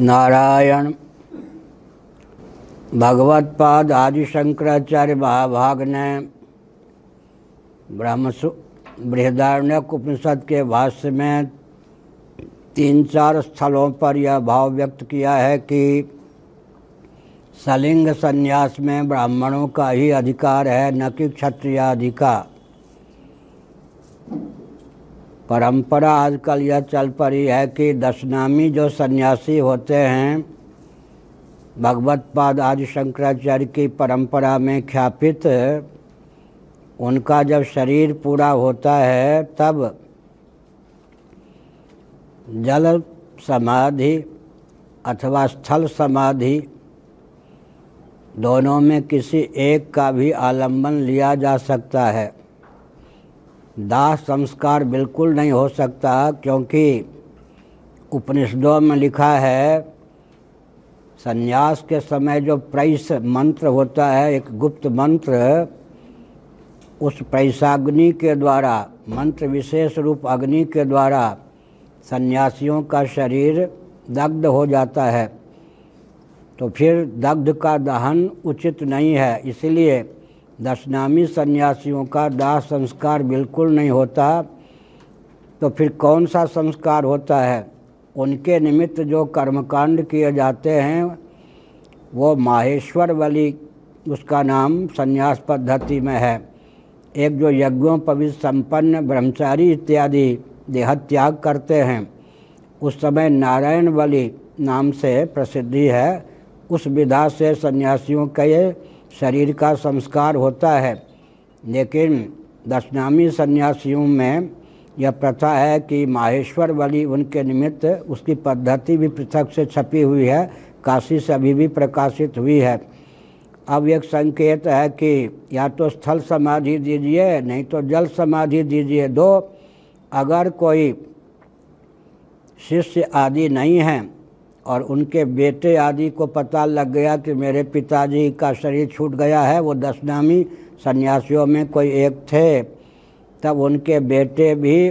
नारायण। भगवत पाद आदि शंकराचार्य महाभाग ने ब्रह्मसु बृहदारण्य उपनिषद के भाष्य में तीन चार स्थलों पर यह भाव व्यक्त किया है कि सलिंग संन्यास में ब्राह्मणों का ही अधिकार है, न कि क्षत्रिय का। परंपरा आजकल यह चल पड़ी है कि दशनामी जो सन्यासी होते हैं, भगवत पाद आदि शंकराचार्य की परंपरा में ख्यापित, उनका जब शरीर पूरा होता है, तब जल समाधि अथवा स्थल समाधि दोनों में किसी एक का भी आलंबन लिया जा सकता है। दाह संस्कार बिल्कुल नहीं हो सकता क्योंकि उपनिषदों में लिखा है, संन्यास के समय जो प्रैस मंत्र होता है, एक गुप्त मंत्र, उस प्रैसाग्नि के द्वारा, मंत्र विशेष रूप अग्नि के द्वारा सन्यासियों का शरीर दग्ध हो जाता है। तो फिर दग्ध का दहन उचित नहीं है, इसलिए दशनामी सन्यासियों का दाह संस्कार बिल्कुल नहीं होता तो फिर कौन सा संस्कार होता है? उनके निमित्त जो कर्मकांड किए जाते हैं, वो माहेश्वर बलि उसका नाम संन्यास पद्धति में है। एक जो यज्ञों, पवित्र, संपन्न, ब्रह्मचारी इत्यादि देहत्याग करते हैं, उस समय नारायण बलि नाम से प्रसिद्धि है। उस विधा से सन्यासियों के शरीर का संस्कार होता है। लेकिन दशनामी सन्यासियों में यह प्रथा है कि माहेश्वर बलि उनके निमित्त उसकी पद्धति भी पृथक से छपी हुई है, काशी से अभी भी प्रकाशित हुई है। अब एक संकेत है कि या तो स्थल समाधि दीजिए, नहीं तो जल समाधि दीजिए। दो, अगर कोई शिष्य आदि नहीं हैं और उनके बेटे आदि को पता लग गया कि मेरे पिताजी का शरीर छूट गया है, वो दस दशनामी सन्यासियों में कोई एक थे। तब उनके बेटे भी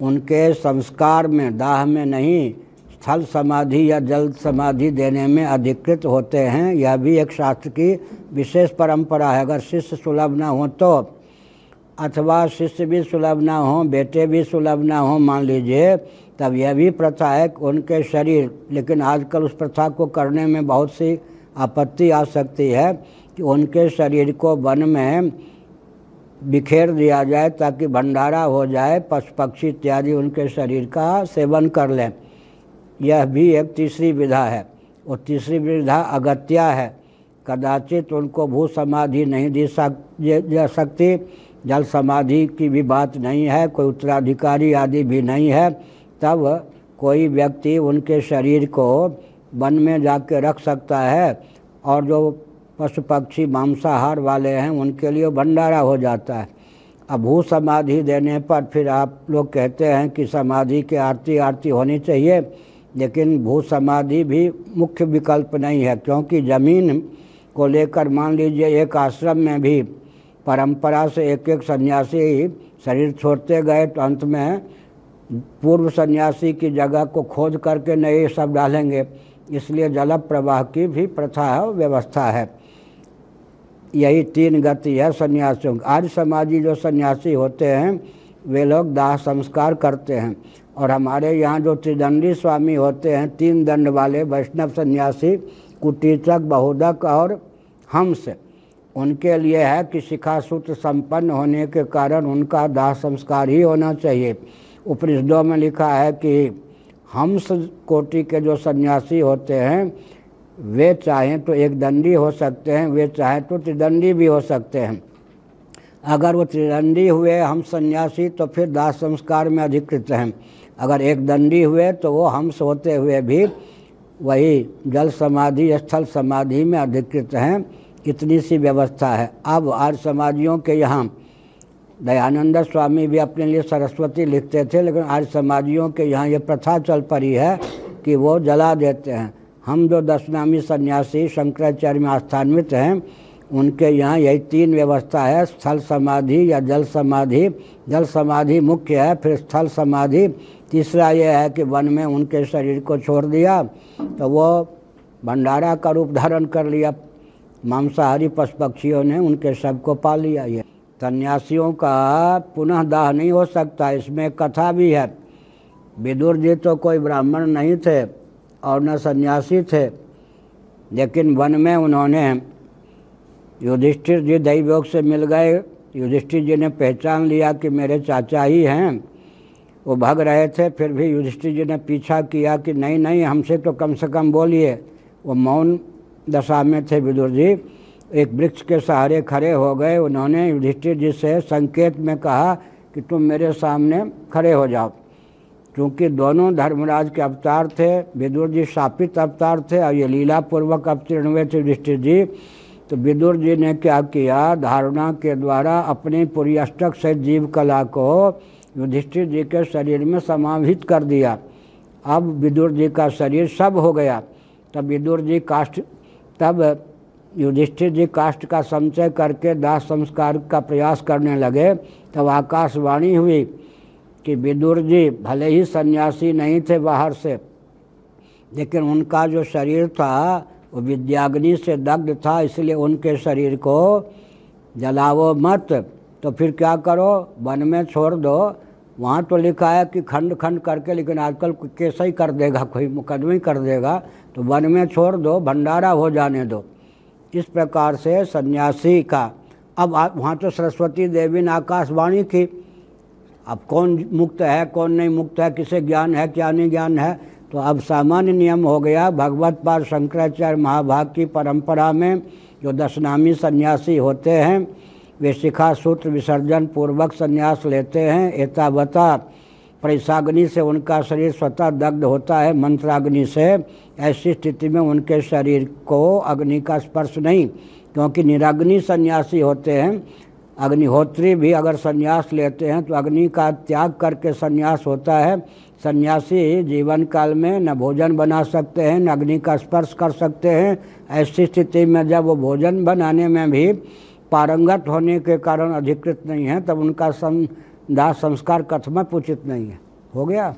उनके संस्कार में, दाह में नहीं, स्थल समाधि या जल समाधि देने में अधिकृत होते हैं। यह भी एक शास्त्र की विशेष परंपरा है। अगर शिष्य सुलभ ना हो तो अथवा शिष्य भी सुलभ ना हो, बेटे भी सुलभ ना हो, मान लीजिए तब यह भी प्रथा है उनके शरीर, लेकिन आजकल उस प्रथा को करने में बहुत सी आपत्ति आ सकती है कि उनके शरीर को वन में बिखेर दिया जाए ताकि भंडारा हो जाए पशु पक्षी इत्यादि उनके शरीर का सेवन कर लें। यह भी एक तीसरी विधा है। और तीसरी विधा अगत्या है। कदाचित उनको भू समाधि नहीं दी सक जा सकती। जल समाधि की भी बात नहीं है, कोई उत्तराधिकारी आदि भी नहीं है। तब कोई व्यक्ति उनके शरीर को वन में जाके रख सकता है और जो पशु पक्षी, मांसाहार वाले हैं, उनके लिए भंडारा हो जाता है। अब भू समाधि देने पर फिर आप लोग कहते हैं कि समाधि की आरती आरती होनी चाहिए, लेकिन भू समाधि भी मुख्य विकल्प नहीं है, क्योंकि ज़मीन को लेकर मान लीजिए एक आश्रम में भी परंपरा से एक एक सन्यासी शरीर छोड़ते गए तो अंत में पूर्व सन्यासी की जगह को खोज करके नए सब डालेंगे। इसलिए जल प्रवाह की भी प्रथा है व्यवस्था है। यही तीन गति है सन्यासियों आज समाजी जो सन्यासी होते हैं, वे लोग दाह संस्कार करते हैं। और हमारे यहाँ जो त्रिदंडी स्वामी होते हैं, तीन दंड वाले वैष्णव सन्यासी, कुटीचक, बहुदक और हंस, उनके लिए है कि शिखा सूत्र संपन्न होने के कारण उनका दाह संस्कार ही होना चाहिए। उपनिषदों में लिखा है कि हंस कोटि के जो सन्यासी होते हैं, वे चाहें तो एक दंडी हो सकते हैं, वे चाहें तो त्रिदंडी भी हो सकते हैं। अगर वो त्रिदंडी हुए, हम सन्यासी तो फिर दास संस्कार में अधिकृत हैं। अगर एक दंडी हुए तो वो हंस होते हुए भी वही जल समाधि स्थल समाधि में अधिकृत हैं। इतनी सी व्यवस्था है। अब आज समाधियों के यहाँ दयानंद स्वामी भी अपने लिए सरस्वती लिखते थे, लेकिन आज समाजियों के यहाँ ये प्रथा चल पड़ी है कि वो जला देते हैं। हम जो दशनामी सन्यासी शंकराचार्य में आस्थान्वित हैं, उनके यहाँ यही तीन व्यवस्था है, स्थल समाधि या जल समाधि। जल समाधि मुख्य है, फिर स्थल समाधि। तीसरा यह है कि वन में उनके शरीर को छोड़ दिया तो वो भंडारा का रूप धारण कर लिया। मांसाहारी पशु पक्षियों ने उनके शव को पा लिया ये। सन्यासियों का पुनः दाह नहीं हो सकता, इसमें कथा भी है। विदुर जी तो कोई ब्राह्मण नहीं थे और न सन्यासी थे, लेकिन वन में उन्होंने युधिष्ठिर जी दैवयोग से मिल गए। युधिष्ठिर जी ने पहचान लिया कि मेरे चाचा ही हैं। वो भाग रहे थे, फिर भी युधिष्ठिर जी ने पीछा किया कि, नहीं नहीं, हमसे तो कम से कम बोलिए। वो मौन दशा में थे विदुर जी। एक वृक्ष के सहारे खड़े हो गए। उन्होंने युधिष्ठिर जी से संकेत में कहा कि तुम मेरे सामने खड़े हो जाओ। क्योंकि दोनों धर्मराज के अवतार थे, विदुर जी शापित अवतार थे और ये लीला पूर्वक अवतीर्ण हुए थे युधिष्ठिर जी। तो विदुर जी ने क्या किया? धारणा के द्वारा अपनी पूरी अष्टक से जीव कला को युधिष्ठिर जी के शरीर में समाहित कर दिया। अब विदुर जी का शरीर सब हो गया। तब विदुर जी काष्ठ, तब युधिष्ठिर जी काष्ठ का संचय करके दाह संस्कार का प्रयास करने लगे, तब आकाशवाणी हुई कि विदुर जी भले ही सन्यासी नहीं थे बाहर से, लेकिन उनका जो शरीर था, वो विद्याग्नि से दग्ध था, इसलिए उनके शरीर को जलाओ मत तो फिर क्या करो, वन में छोड़ दो। वहाँ तो लिखा है कि खंड खंड करके, लेकिन आजकल कैसे ही कर देगा, कोई मुकदमे कर देगा तो वन में छोड़ दो, भंडारा हो जाने दो। इस प्रकार से सन्यासी का। अब वहाँ तो सरस्वती देवी ने आकाशवाणी की। अब कौन मुक्त है, कौन नहीं मुक्त है, किसे ज्ञान है, क्या नहीं ज्ञान है? तो अब सामान्य नियम हो गया, भगवत पाद शंकराचार्य महाभाग की परंपरा में जो दशनामी सन्यासी होते हैं, वे शिखा सूत्र विसर्जन पूर्वक संन्यास लेते हैं, एतावता। परिसाग्नि से उनका शरीर स्वतः दग्ध होता है, मंत्राग्नि से। ऐसी स्थिति में उनके शरीर को अग्नि का स्पर्श नहीं, क्योंकि निराग्नि सन्यासी होते हैं। अग्निहोत्री भी अगर सन्यास लेते हैं तो अग्नि का त्याग करके सन्यास होता है। सन्यासी जीवन काल में न भोजन बना सकते हैं, न अग्नि का स्पर्श कर सकते हैं। ऐसी स्थिति में जब वो भोजन बनाने में भी पारंगत होने के कारण अधिकृत नहीं है, तब उनका दाह संस्कार कथ में उचित नहीं है। हो गया?